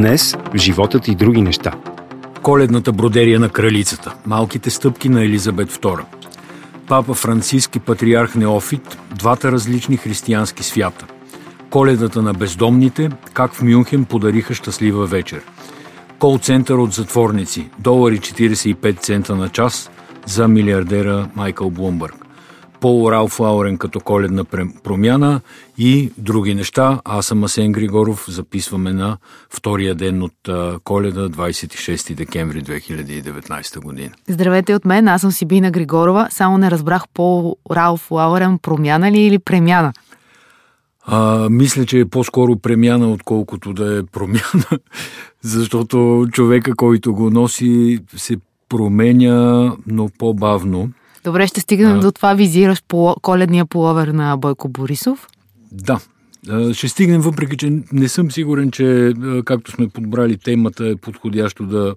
Днес животът и други неща. Коледната бродерия на кралицата. Малките стъпки на Елизабет II. Папа Франциски патриарх Неофит. Двата различни християнски свята. Коледата на бездомните. Как в Мюнхен подариха щастлива вечер. Кол-център от затворници. Долари 45 цента на час за милиардера Майкъл Блумбърг. Пол Ралф Лаурен като коледна промяна и други неща. Аз съм Асен Григоров. Записваме на втория ден от коледа, 26 декември 2019 година. Здравейте от мен, аз съм Сибина Григорова. Само не разбрах Пол Ралф Лаурен промяна ли или премяна? А, мисля, че е по-скоро премяна, отколкото да е промяна, защото човека, който го носи, се променя, но по-бавно. Добре, ще стигнем а... до това. Визираш коледния половер на Бойко Борисов? Да. Ще стигнем, въпреки че не съм сигурен, че както сме подбрали темата, е подходящо да,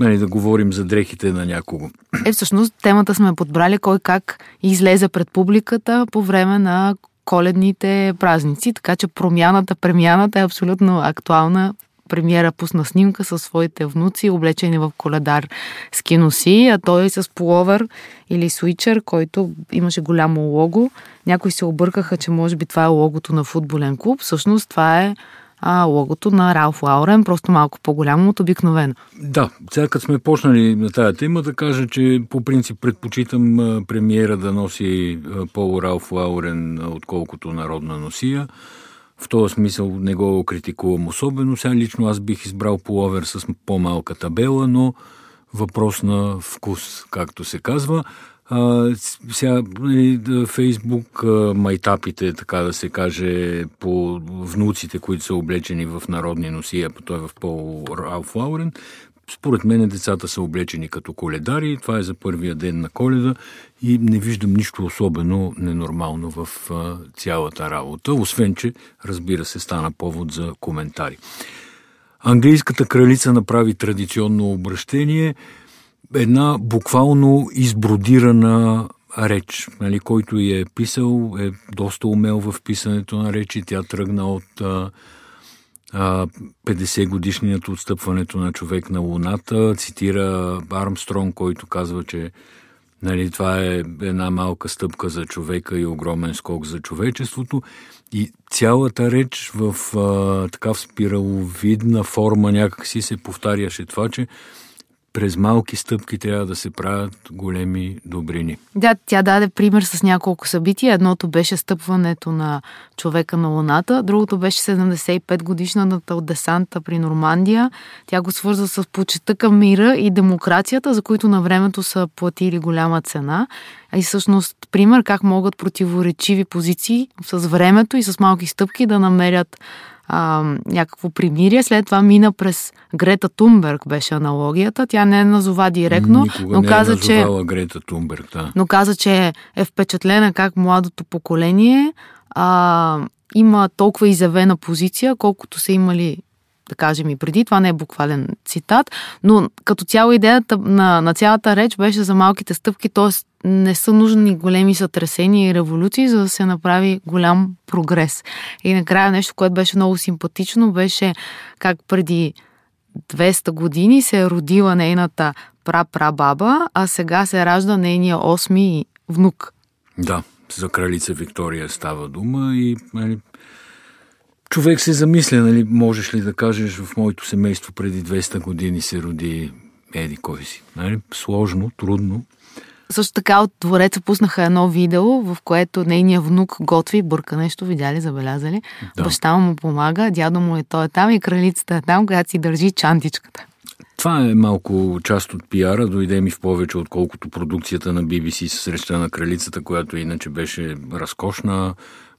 нали, да говорим за дрехите на някого. Е, всъщност темата сме подбрали кой как излезе пред публиката по време на коледните празници, така че промяната, премяната е абсолютно актуална премиера пусна снимка със своите внуци, облечени в коледар с киноси, а той с половер или свичър, който имаше голямо лого. Някои се объркаха, че може би това е логото на футболен клуб. Всъщност това е а, логото на Ралф Лаурен, просто малко по-голямо от обикновено. Да, сега като сме почнали на тази тема, да кажа, че по принцип предпочитам премиера да носи Пол Ралф Лаурен, отколкото народна носия. В този смисъл не го критикувам особено. Сега лично аз бих избрал половер с по-малка табела, но въпрос на вкус, както се казва. А, сега нали, Фейсбук майтапите, така да се каже, по внуците, които са облечени в народни носия, по той е в Пол Ралф Лаурен, според мен децата са облечени като коледари. Това е за първия ден на коледа и не виждам нищо особено ненормално в цялата работа, освен че, разбира се, стана повод за коментари. Английската кралица направи традиционно обращение, една буквално избродирана реч, нали, който е писал, е доста умел в писането на речи. Тя тръгна от 50 годишният отстъпването на човек на Луната. Цитира Армстронг, който казва, че нали, това е една малка стъпка за човека и огромен скок за човечеството. И цялата реч в а, така спираловидна форма някакси се повтаряше това, че през малки стъпки трябва да се правят големи добрини. Да, тя даде пример с няколко събития. Едното беше стъпването на човека на Луната, другото беше 75 годишната от десанта при Нормандия. Тя го свърза с почета към мира и демокрацията, за които на времето са платили голяма цена. И всъщност пример как могат противоречиви позиции с времето и с малки стъпки да намерят а, някакво примирие. След това мина през Грета Тумберг, беше аналогията. Тя не е назова директно, Никога но не каза, е че. Грета Тумберг, да. Но каза, че е впечатлена как младото поколение а, има толкова изявена позиция, колкото са имали да кажем и преди, това не е буквален цитат, но като цяло идеята на, на цялата реч беше за малките стъпки, т.е. не са нужни големи сътресения и революции, за да се направи голям прогрес. И накрая нещо, което беше много симпатично, беше как преди 200 години се е родила нейната прапрабаба, а сега се ражда нейния осми внук. Да, за кралица Виктория става дума и нали, човек се замисля, нали, можеш ли да кажеш, в моето семейство преди 200 години се роди еди кой си. Нали? Сложно, трудно. Също така от двореца пуснаха едно видео, в което нейният внук готви бърка нещо, видяли, забелязали. Да. Баща му помага, дядо му е той е там и кралицата е там, която си държи чантичката. Това е малко част от пиара, дойде ми в повече, отколкото продукцията на BBC с среща на кралицата, която иначе беше разкошна,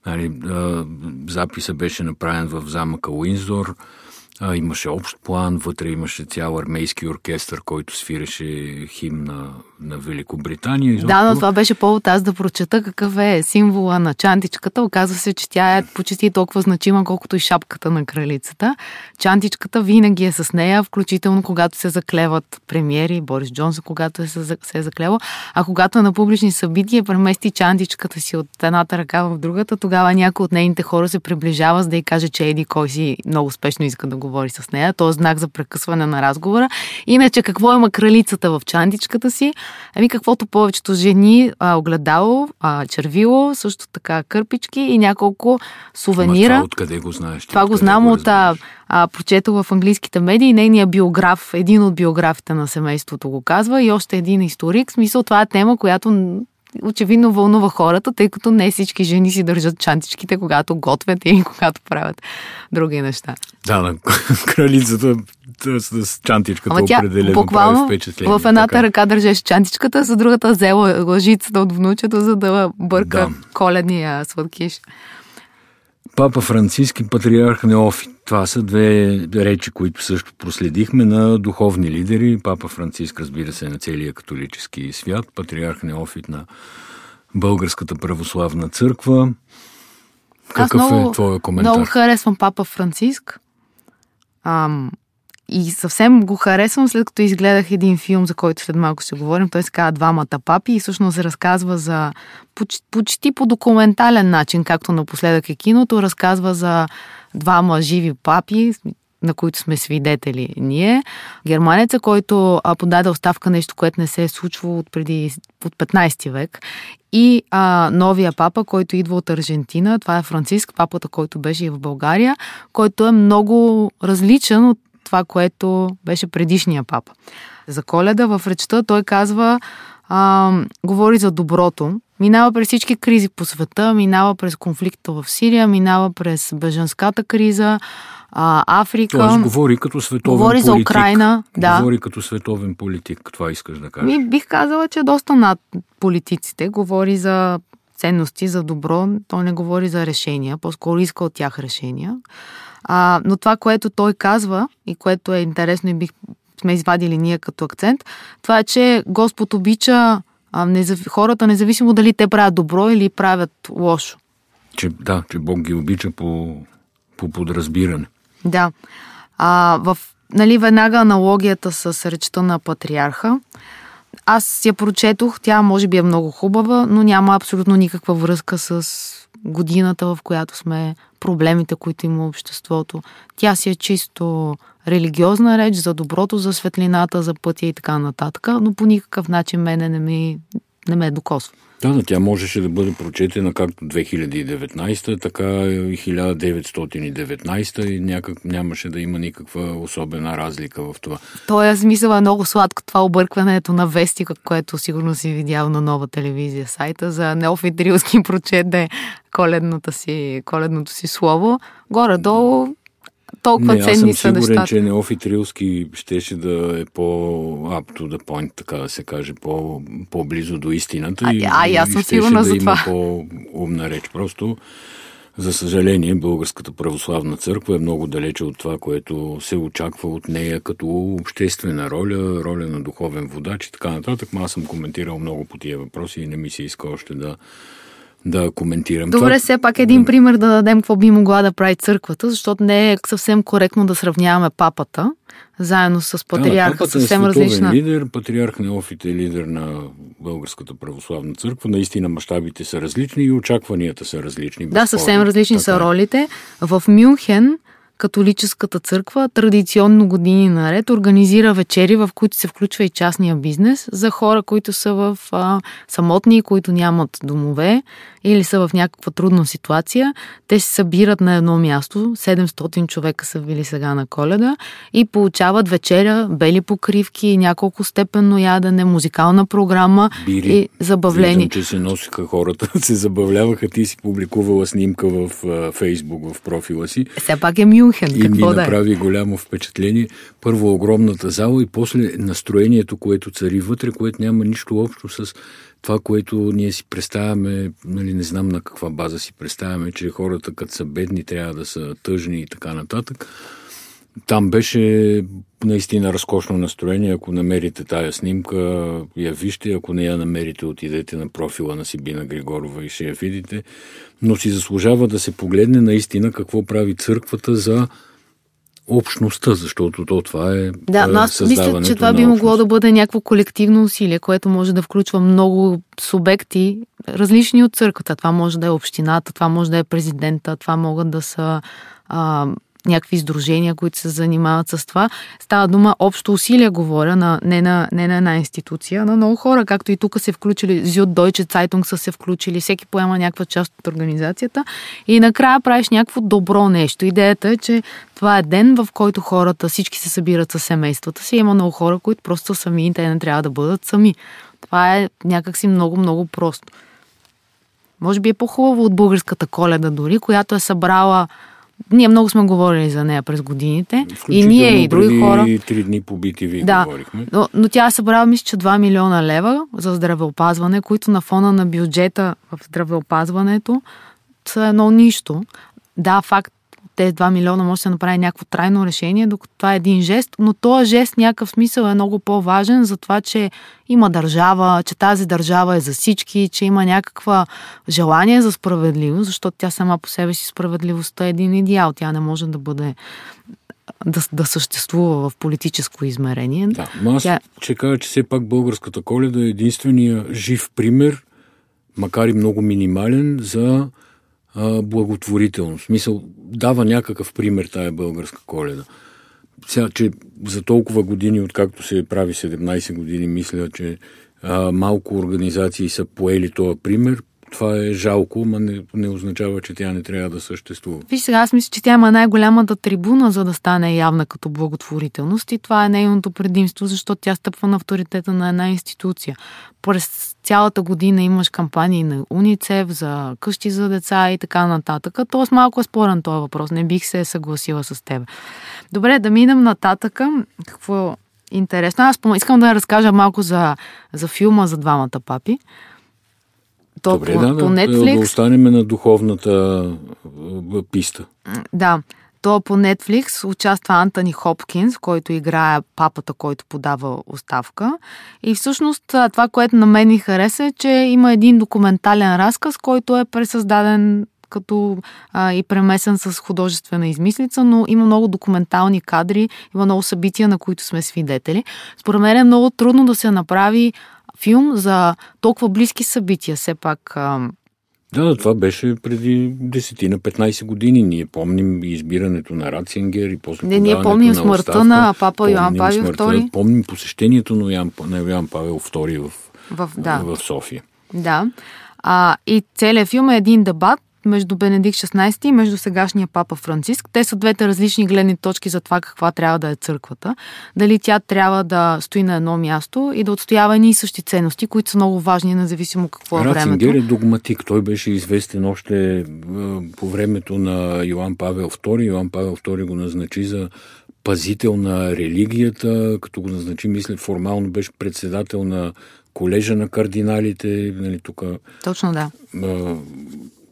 Нали, записа беше направен в замъка Уинзор. А, имаше общ план, вътре имаше цял армейски оркестър, който свиреше химн на, на Великобритания. Изобщо... Да, но това беше повод аз да прочета какъв е символа на чантичката. Оказва се, че тя е почти толкова значима, колкото и шапката на кралицата. Чантичката винаги е с нея, включително когато се заклеват премиери, Борис Джонсън, когато се, се е заклева. А когато е на публични събития премести чантичката си от едната ръка в другата, тогава някой от нейните хора се приближава, за да й каже, че еди кой си много успешно иска да го говори с нея. То е знак за прекъсване на разговора. Иначе какво има кралицата в чантичката си? Ами каквото повечето жени, а, огледало, а, червило, също така кърпички и няколко сувенира. Ама това откъде го знаеш? Това го знам го от а, а, в английските медии. Нейния биограф, един от биографите на семейството го казва и още един историк. В смисъл това е тема, която очевидно вълнува хората, тъй като не всички жени си държат чантичките, когато готвят и когато правят други неща. Да, на кралицата с чантичката Ама тя, определено буквално впечатление. в едната така. ръка държеше чантичката, за другата взела лъжицата от внучето, за да бърка да. коледния сладкиш. Папа Франциски, патриарх Неофит. Това са две речи, които също проследихме на духовни лидери. Папа Франциск, разбира се, на целия католически свят, патриарх Неофит на Българската православна църква. Какъв Аз много, е твоя коментар? Много харесвам папа Франциск. Ам, и съвсем го харесвам, след като изгледах един филм, за който след малко ще говорим. Той се казва Двамата папи и всъщност се разказва за почти, почти по документален начин, както напоследък е киното, разказва за двама живи папи, на които сме свидетели ние. Германеца, който а, подаде оставка нещо, което не се е случвало от преди от 15 век. И а, новия папа, който идва от Аржентина, това е Франциск, папата, който беше и в България, който е много различен от това, което беше предишния папа. За коледа в речта той казва, а, говори за доброто, минава през всички кризи по света, минава през конфликта в Сирия, минава през беженската криза, а, Африка. Тоест говори като световен говори политик. за Украина. Да. Говори като световен политик, това искаш да кажеш. Ми, бих казала, че е доста над политиците. Говори за ценности, за добро. Той не говори за решения, по-скоро иска от тях решения. А, но това, което той казва и което е интересно и бих сме извадили ние като акцент, това е, че Господ обича а, незав... хората, независимо дали те правят добро или правят лошо. Че, да, че Бог ги обича по, по подразбиране. Да. А, в, нали, веднага аналогията с речта на патриарха. Аз я прочетох, тя може би е много хубава, но няма абсолютно никаква връзка с годината, в която сме, проблемите, които има обществото. Тя си е чисто религиозна реч за доброто, за светлината, за пътя и така нататък, но по никакъв начин мене не, ми, не ме докосва. Да, да, тя можеше да бъде прочетена както 2019, така и 1919 и някак нямаше да има никаква особена разлика в това. Тоя смисъл е много сладко това объркването на вестика, което сигурно си видял на нова телевизия сайта за неофит рилски прочете коледната си, коледното си слово. Горе-долу толкова не, ценни са нещата. Аз съм сигурен, че Неофит Рилски щеше да е по up to the point, така да се каже, по, по-близо до истината. А, и, а, и аз съм сигурна да за това. има по-умна реч. Просто, за съжаление, Българската православна църква е много далече от това, което се очаква от нея като обществена роля, роля на духовен водач и така нататък. Аз съм коментирал много по тия въпроси и не ми се иска още да да коментирам. Добре, това... все пак един пример да дадем какво би могла да прави църквата, защото не е съвсем коректно да сравняваме папата заедно с патриарха. Да, папата съвсем е различна. лидер, патриарх Неофит е лидер на Българската православна църква. Наистина мащабите са различни и очакванията са различни. Да, съвсем различни така са е. ролите. В Мюнхен католическата църква традиционно години наред организира вечери, в които се включва и частния бизнес за хора, които са в а, самотни, които нямат домове или са в някаква трудна ситуация. Те се събират на едно място, 700 човека са били сега на коледа и получават вечеря, бели покривки, няколко степенно ядене, музикална програма Бири. и забавление. Виждам, че се носиха хората, се забавляваха. Ти си публикувала снимка в Фейсбук, в профила си. Все пак е Мюнхен. И какво ми да е? направи голямо впечатление. Първо огромната зала и после настроението, което цари вътре, което няма нищо общо с това, което ние си представяме, нали, не знам на каква база си представяме, че хората като са бедни трябва да са тъжни и така нататък. Там беше наистина разкошно настроение. Ако намерите тая снимка, я вижте. Ако не я намерите, отидете на профила на Сибина Григорова и ще я видите. Но си заслужава да се погледне наистина какво прави църквата за общността, защото то това е Да, но аз мисля, че това би могло да бъде някакво колективно усилие, което може да включва много субекти, различни от църквата. Това може да е общината, това може да е президента, това могат да са а, някакви издружения, които се занимават с това. Става дума общо усилия, говоря, на, не, на, не на една институция, на много хора, както и тук се включили, Зюд Deutsche Zeitung са се включили, всеки поема някаква част от организацията и накрая правиш някакво добро нещо. Идеята е, че това е ден, в който хората всички се събират със семействата си. Има много хора, които просто сами и те не трябва да бъдат сами. Това е някакси много-много просто. Може би е по-хубаво от българската коледа дори, която е събрала ние много сме говорили за нея през годините. И ние, и други хора. три дни по BTV да, говорихме. Но, но тя събрала, мисля, че 2 милиона лева за здравеопазване, които на фона на бюджета в здравеопазването са едно нищо. Да, факт, тези 2 милиона може да се направи някакво трайно решение, докато това е един жест, но този жест някакъв смисъл е много по-важен за това, че има държава, че тази държава е за всички, че има някаква желание за справедливост, защото тя сама по себе си справедливостта е един идеал. Тя не може да бъде да, да съществува в политическо измерение. Да, но аз Тя... ще кажа, че все пак българската коледа е единствения жив пример, макар и много минимален, за а, благотворителност. Смисъл, дава някакъв пример тая българска коледа. Сега, че за толкова години, откакто се прави 17 години, мисля, че а, малко организации са поели този пример това е жалко, но не, не означава, че тя не трябва да съществува. Виж сега, аз мисля, че тя има най-голямата трибуна, за да стане явна като благотворителност и това е нейното предимство, защото тя стъпва на авторитета на една институция. През цялата година имаш кампании на УНИЦЕФ за къщи за деца и така нататък. Тоест малко е спорен този въпрос. Не бих се съгласила с теб. Добре, да минем нататъка. Какво е интересно? Аз искам да разкажа малко за, за филма за двамата папи. То Добре, по, да, по Netflix. Да останем на духовната писта. Да. То по Netflix участва Антони Хопкинс, който играе папата, който подава оставка. И всъщност това, което на мен ми хареса е, че има един документален разказ, който е пресъздаден като а, и премесен с художествена измислица, но има много документални кадри, има много събития, на които сме свидетели. Според мен е много трудно да се направи филм за толкова близки събития. Все пак да, това беше преди 10 на 15 години. Ние помним избирането на Рацингер и после Не, ние помним на смъртта оставка, на папа Йоан Павел II. Помним посещението на Йоан, на Йоан Павел II в, в, да. в София. Да. А, и целият филм е един дебат между Бенедикт 16 и между сегашния папа Франциск. Те са двете различни гледни точки за това каква трябва да е църквата. Дали тя трябва да стои на едно място и да отстоява едни и същи ценности, които са много важни, независимо какво е времето. Ратцингер е догматик. Той беше известен още по времето на Йоан Павел II. Йоан Павел II го назначи за пазител на религията, като го назначи, мисля, формално беше председател на колежа на кардиналите. Нали, тук, Точно да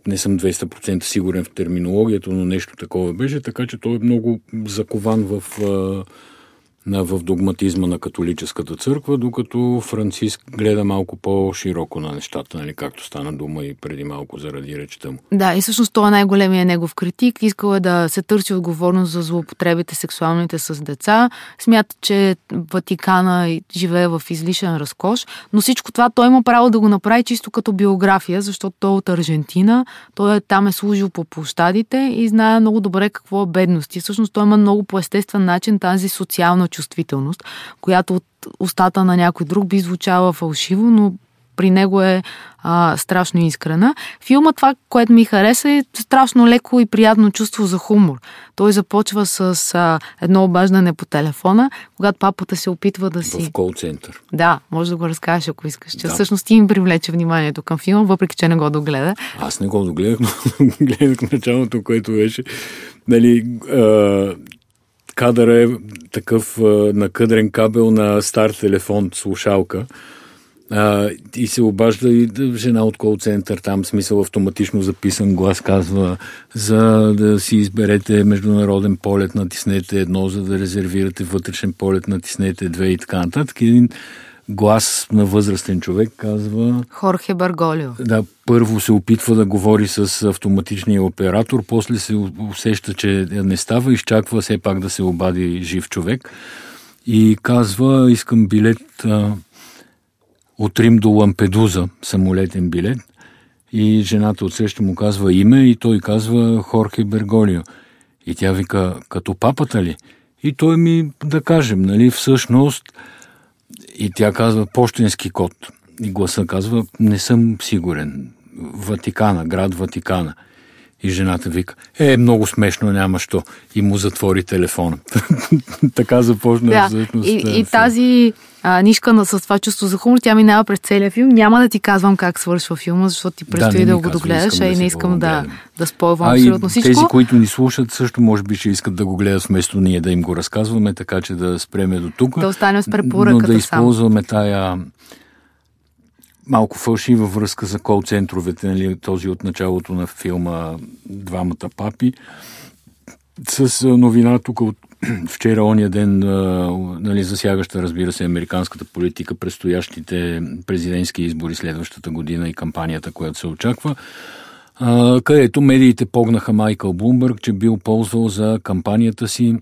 не съм 200% сигурен в терминологията, но нещо такова беше, така че той е много закован в на, в догматизма на католическата църква, докато Франциск гледа малко по-широко на нещата, нали, както стана дума и преди малко заради речта му. Да, и всъщност това е най-големия негов критик. Искал е да се търси отговорност за злоупотребите сексуалните с деца. Смята, че Ватикана живее в излишен разкош, но всичко това той има право да го направи чисто като биография, защото той е от Аржентина, той е, там е служил по площадите и знае много добре какво е бедност. И всъщност той има много по естествен начин тази социална чувствителност, която от устата на някой друг би звучала фалшиво, но при него е а, страшно искрена. Филма, това, което ми хареса, е страшно леко и приятно чувство за хумор. Той започва с а, едно обаждане по телефона, когато папата се опитва да си... В кол-център. Да, може да го разкажеш, ако искаш. Че да. всъщност ти им привлече вниманието към филма, въпреки че не го догледа. Аз не го догледах, но гледах началото, което беше нали, а, кадър е такъв накъдрен кабел на стар телефон, слушалка. А, и се обажда и жена от кол-център, там смисъл автоматично записан глас казва за да си изберете международен полет, натиснете едно, за да резервирате вътрешен полет, натиснете две и така нататък. Един глас на възрастен човек казва... Хорхе Барголио. Да, първо се опитва да говори с автоматичния оператор, после се усеща, че не става, изчаква все пак да се обади жив човек и казва, искам билет а, от Рим до Лампедуза, самолетен билет. И жената отсреща му казва име и той казва Хорхе Берголио. И тя вика, като папата ли? И той ми, да кажем, нали, всъщност, и тя казва, почтенски код. И гласа казва, не съм сигурен. Ватикана, град Ватикана. И жената вика, е, много смешно, няма що. И му затвори телефона. така започна да. всъщност. И, и тази а, нишка на, с това чувство за хумор, тя минава през целия филм. Няма да ти казвам как свършва филма, защото ти предстои да, да го догледаш, а и не искам да, да спойвам абсолютно всичко. Тези, които ни слушат, също може би ще искат да го гледат вместо ние да им го разказваме, така че да спреме до тук. Да останем с препоръката Но да използваме тая малко фалшива връзка за кол-центровете, нали, този от началото на филма Двамата папи. С новина тук от вчера, ония ден, нали, засягаща, разбира се, американската политика, предстоящите президентски избори следващата година и кампанията, която се очаква, където медиите погнаха Майкъл Блумбърг, че бил ползвал за кампанията си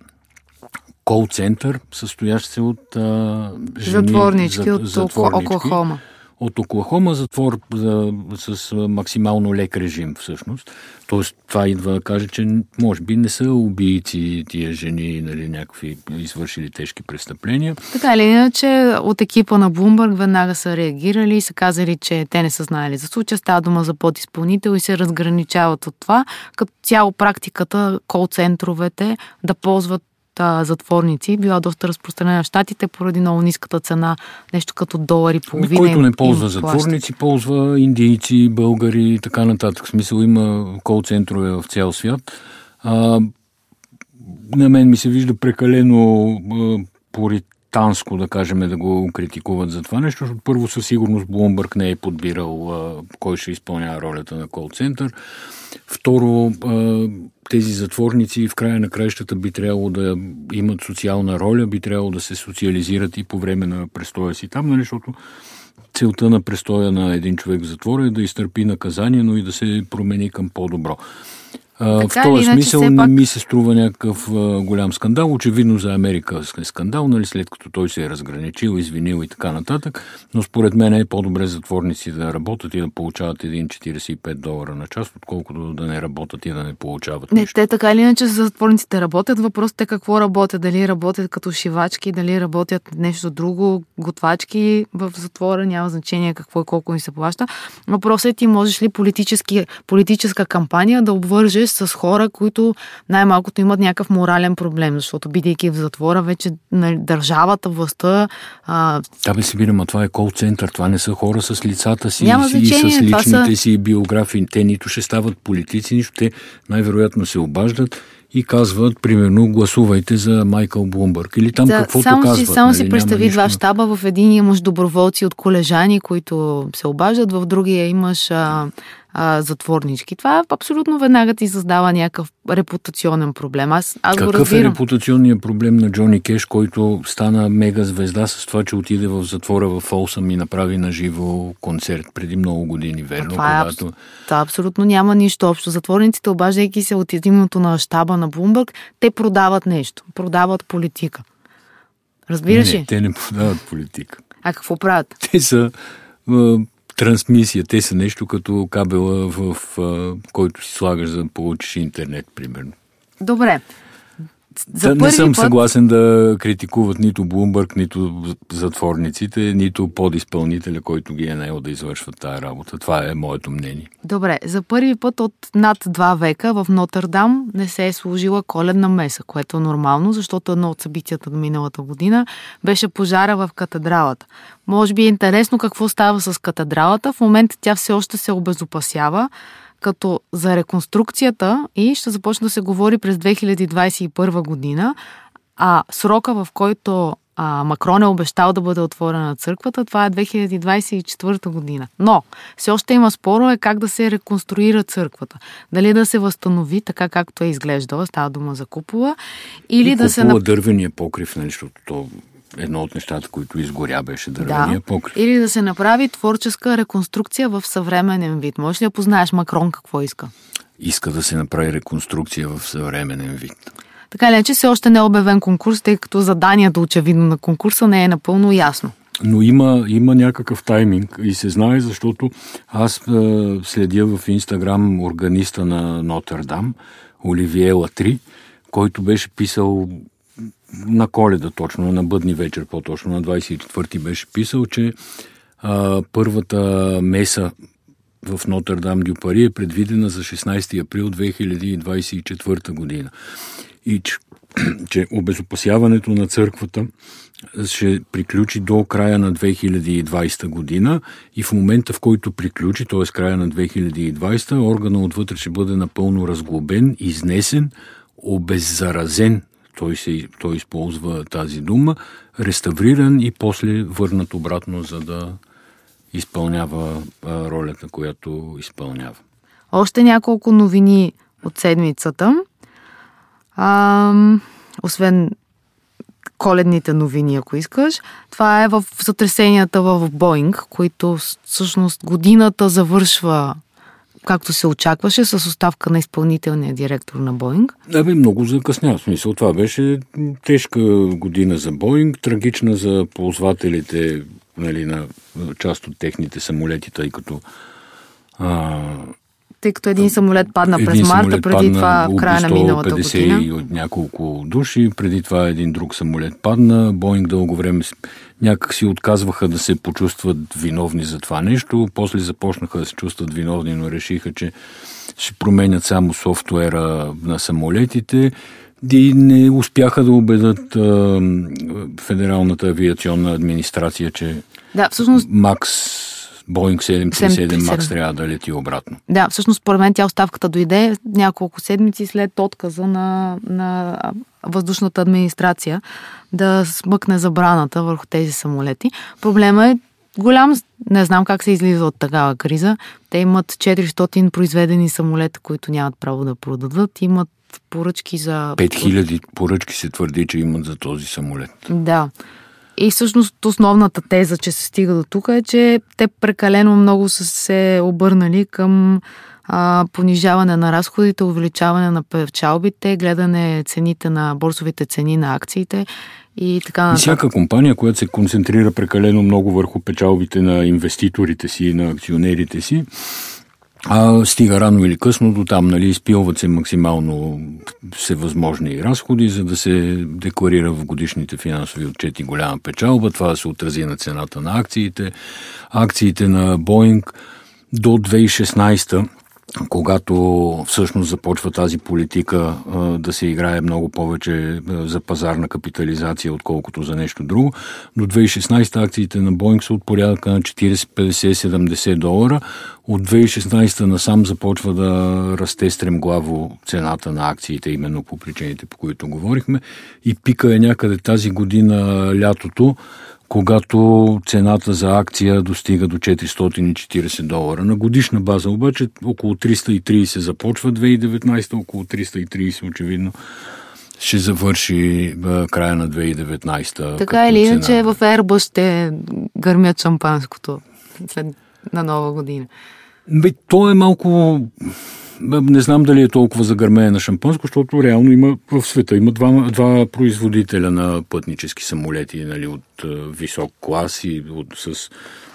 кол-център, състоящ се от а, жени, затворнички от затворнички. Оклахома от Оклахома, затвор за, с максимално лек режим всъщност. Тоест това идва да каже, че може би не са убийци тия жени, нали, някакви извършили тежки престъпления. Така или иначе, от екипа на Блумбърг веднага са реагирали и са казали, че те не са знаели за случая, става дума за подизпълнител и се разграничават от това. Като цяло практиката, кол-центровете да ползват а, затворници била доста разпространена в Штатите поради много ниската цена, нещо като долари половина. Който не ползва затворници, ползва индийци, българи и така нататък. В смисъл има кол-центрове в цял свят. А, на мен ми се вижда прекалено а, пуританско, да кажем, да го критикуват за това нещо, защото първо със сигурност Блумбърг не е подбирал а, кой ще изпълнява ролята на кол-център. Второ, а, тези затворници в края на краищата би трябвало да имат социална роля, би трябвало да се социализират и по време на престоя си там, нали, защото целта на престоя на един човек в затвора е да изтърпи наказание, но и да се промени към по-добро. Така, в този смисъл пак... не ми се струва някакъв а, голям скандал. Очевидно за Америка е скандал, нали, след като той се е разграничил, извинил и така нататък. Но според мен е по-добре затворници да работят и да получават 1,45 долара на час, отколкото да не работят и да не получават не, Те така или иначе затворниците работят. Въпросът е какво работят. Дали работят като шивачки, дали работят нещо друго, готвачки в затвора. Няма значение какво и колко ни се плаща. Въпросът е ти можеш ли политически, политическа кампания да обвърже с хора, които най-малкото имат някакъв морален проблем, защото бидейки в затвора, вече нали, държавата, властта... А... Да, бе си бидем, това е кол-център, това не са хора с лицата си Няма и, и с личните са... си биографии. Те нито ще стават политици, нищо. Те най-вероятно се обаждат и казват, примерно, гласувайте за Майкъл Блумбърг. Или там да, каквото само казват. Си, само нали, си представи два щаба. В един имаш доброволци от колежани, които се обаждат, в другия имаш а, а, затворнички. Това абсолютно веднага ти създава някакъв репутационен проблем. Аз, аз Какъв го разбирам. е репутационният проблем на Джони Кеш, който стана мега звезда с това, че отиде в затвора в Фолсъм и направи на живо концерт преди много години, верно? Това, е когато... това абсолютно няма нищо общо. Затворниците, обаждайки се от името на щаба на Блумбърг, те продават нещо. Продават политика. Разбираш ли? те не продават политика. А какво правят? Те са трансмисия. Те са нещо като кабела, в, в който си слагаш за да получиш интернет, примерно. Добре. За да, не съм път... съгласен да критикуват нито Блумбърг, нито затворниците, нито подизпълнителя, който ги е наел да извършват тази работа. Това е моето мнение. Добре, за първи път от над два века в Нотърдам не се е служила коледна меса, което е нормално, защото едно от събитията от миналата година беше пожара в катедралата. Може би е интересно какво става с катедралата. В момента тя все още се обезопасява като за реконструкцията и ще започне да се говори през 2021 година, а срока в който а, Макрон е обещал да бъде отворена църквата, това е 2024 година. Но все още има спорове как да се реконструира църквата. Дали да се възстанови така както е изглеждала, става дума за купола, или и да се... дървения покрив, нали, защото то едно от нещата, които изгоря, беше дървения да. покрив. Или да се направи творческа реконструкция в съвременен вид. Можеш ли да познаеш Макрон какво иска? Иска да се направи реконструкция в съвременен вид. Така ли, че все още не е обявен конкурс, тъй като заданието очевидно на конкурса не е напълно ясно. Но има, има някакъв тайминг и се знае, защото аз е, следя в Инстаграм органиста на Нотърдам, Оливие Латри, който беше писал на коледа точно, на бъдни вечер по-точно, на 24-ти беше писал, че а, първата меса в Нотърдам Дю Пари е предвидена за 16 април 2024 година. И че, че обезопасяването на църквата ще приключи до края на 2020 година и в момента в който приключи, т.е. края на 2020, органа отвътре ще бъде напълно разглобен, изнесен, обеззаразен, той, се, той използва тази дума, реставриран и после върнат обратно, за да изпълнява ролята, която изпълнява. Още няколко новини от седмицата. А, освен коледните новини, ако искаш. Това е в сътресенията в Боинг, които всъщност годината завършва както се очакваше, с оставка на изпълнителния директор на Боинг? Да, бе, много закъсня. В смисъл, това беше тежка година за Боинг, трагична за ползвателите нали, на част от техните самолети, тъй като а, тъй като един самолет падна един през марта, преди това в края на миналата 50 година. и от няколко души, преди това един друг самолет падна. Боинг дълго време някак си отказваха да се почувстват виновни за това нещо, после започнаха да се чувстват виновни, но решиха, че ще променят само софтуера на самолетите и не успяха да убедат а, Федералната авиационна администрация, че да, всъщност... Макс Боинг 737 Макс трябва да лети обратно. Да, всъщност според мен тя оставката дойде няколко седмици след отказа на, на въздушната администрация да смъкне забраната върху тези самолети. Проблема е голям. Не знам как се излиза от такава криза. Те имат 400 произведени самолета, които нямат право да продадат. Имат поръчки за... 5000 поръчки се твърди, че имат за този самолет. Да. И всъщност основната теза, че се стига до тук е, че те прекалено много са се обърнали към а, понижаване на разходите, увеличаване на печалбите, гледане цените на борсовите цени на акциите и така нататък. Всяка компания, която се концентрира прекалено много върху печалбите на инвеститорите си и на акционерите си, а, стига рано или късно до там, нали, изпилват се максимално всевъзможни разходи, за да се декларира в годишните финансови отчети голяма печалба. Това се отрази на цената на акциите. Акциите на Боинг до 2016 когато всъщност започва тази политика да се играе много повече за пазарна капитализация, отколкото за нещо друго. До 2016 акциите на Боинг са от порядъка на 40, 50, 70 долара. От 2016 насам започва да расте стремглаво цената на акциите, именно по причините, по които говорихме. И пика е някъде тази година лятото, когато цената за акция достига до 440 долара. На годишна база обаче около 330 започва 2019, около 330 очевидно ще завърши края на 2019. Така или иначе в Airbus ще гърмят шампанското след на нова година. Бе, то е малко не знам дали е толкова за гърмене на шампанско, защото реално има в света има два, два производителя на пътнически самолети нали, от е, висок клас и от, с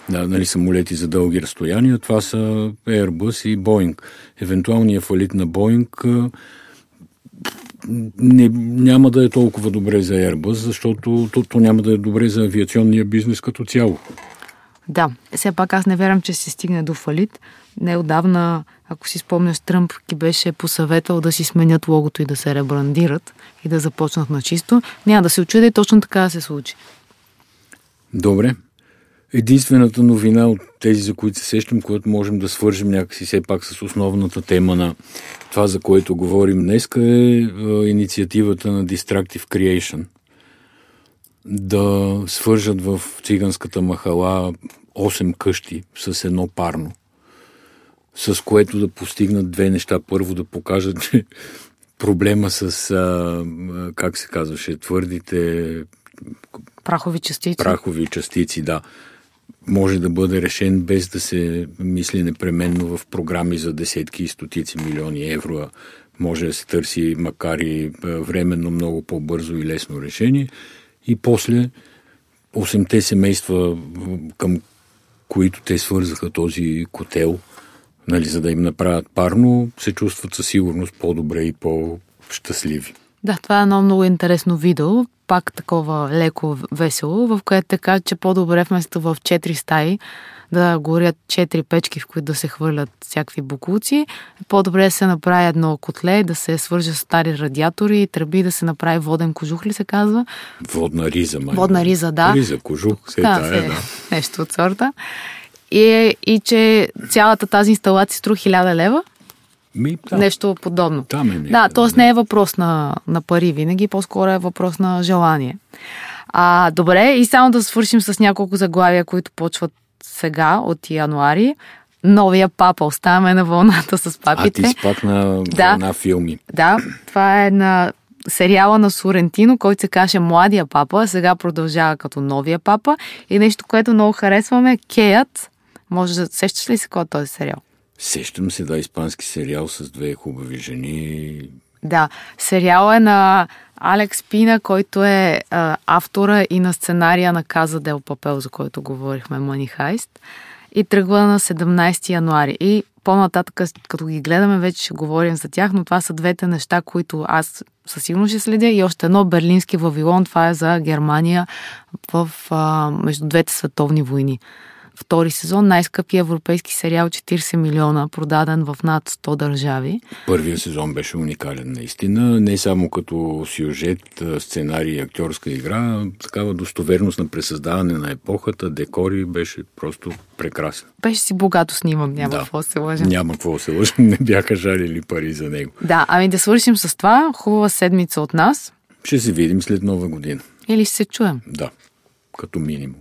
нали, самолети за дълги разстояния. Това са Airbus и Boeing. Евентуалният фалит на Boeing е, не, няма да е толкова добре за Airbus, защото то, то няма да е добре за авиационния бизнес като цяло. Да, все пак аз не вярвам, че се стигне до фалит. Неодавна, ако си спомняш, Тръмп ги беше посъветвал да си сменят логото и да се ребрандират и да започнат на чисто. Няма да се очуди и точно така да се случи. Добре. Единствената новина от тези, за които се сещам, която можем да свържем някакси все пак с основната тема на това, за което говорим днес, е, е инициативата на Distractive Creation. Да свържат в циганската махала 8 къщи с едно парно, с което да постигнат две неща. Първо да покажат, че проблема с, а, как се казваше, твърдите прахови частици. Прахови частици, да. Може да бъде решен без да се мисли непременно в програми за десетки и стотици милиони евро. Може да се търси, макар и временно, много по-бързо и лесно решение. И после 8-те семейства, към които те свързаха този котел, нали, за да им направят парно, се чувстват със сигурност по-добре и по-щастливи. Да, това е едно много интересно видео, пак такова леко весело, в което така, че по-добре вместо в 4 стаи да горят 4 печки, в които да се хвърлят всякакви букуци, по-добре да се направи едно котле, да се свържа с стари радиатори, тръби, да се направи воден кожух ли се казва? Водна риза, май. Водна риза, да. Риза, кожух, се да, тая, да. Нещо от сорта. И, и че цялата тази инсталация струва 1000 лева. Ми, да. Нещо подобно. Там е да, т.е. не е въпрос на, на пари винаги, по-скоро е въпрос на желание. А, добре, и само да свършим с няколко заглавия, които почват сега, от януари. Новия папа. Оставаме на вълната с папите. А ти спак на да, на филми. Да, това е на сериала на Сорентино, който се каже Младия папа, сега продължава като Новия папа. И нещо, което много харесваме, Кеят. Може да сещаш ли се кой е този сериал? Сещам се, да, испански сериал с две хубави жени. Да, сериал е на Алекс Пина, който е а, автора и на сценария на Каза Дел Папел, за който говорихме, Мани Хайст. И тръгва на 17 януари. И по-нататък, като ги гледаме, вече ще говорим за тях, но това са двете неща, които аз със сигурност ще следя. И още едно, Берлински Вавилон, това е за Германия в, а, между двете световни войни втори сезон, най-скъпия европейски сериал 40 милиона, продаден в над 100 държави. Първият сезон беше уникален наистина, не само като сюжет, сценарий актьорска игра, такава достоверност на пресъздаване на епохата, декори беше просто прекрасен. Беше си богато снимам, няма да, какво се лъжим. Няма какво се лъжим, не бяха жалили пари за него. Да, ами да свършим с това. Хубава седмица от нас. Ще се видим след нова година. Или ще се чуем. Да, като минимум.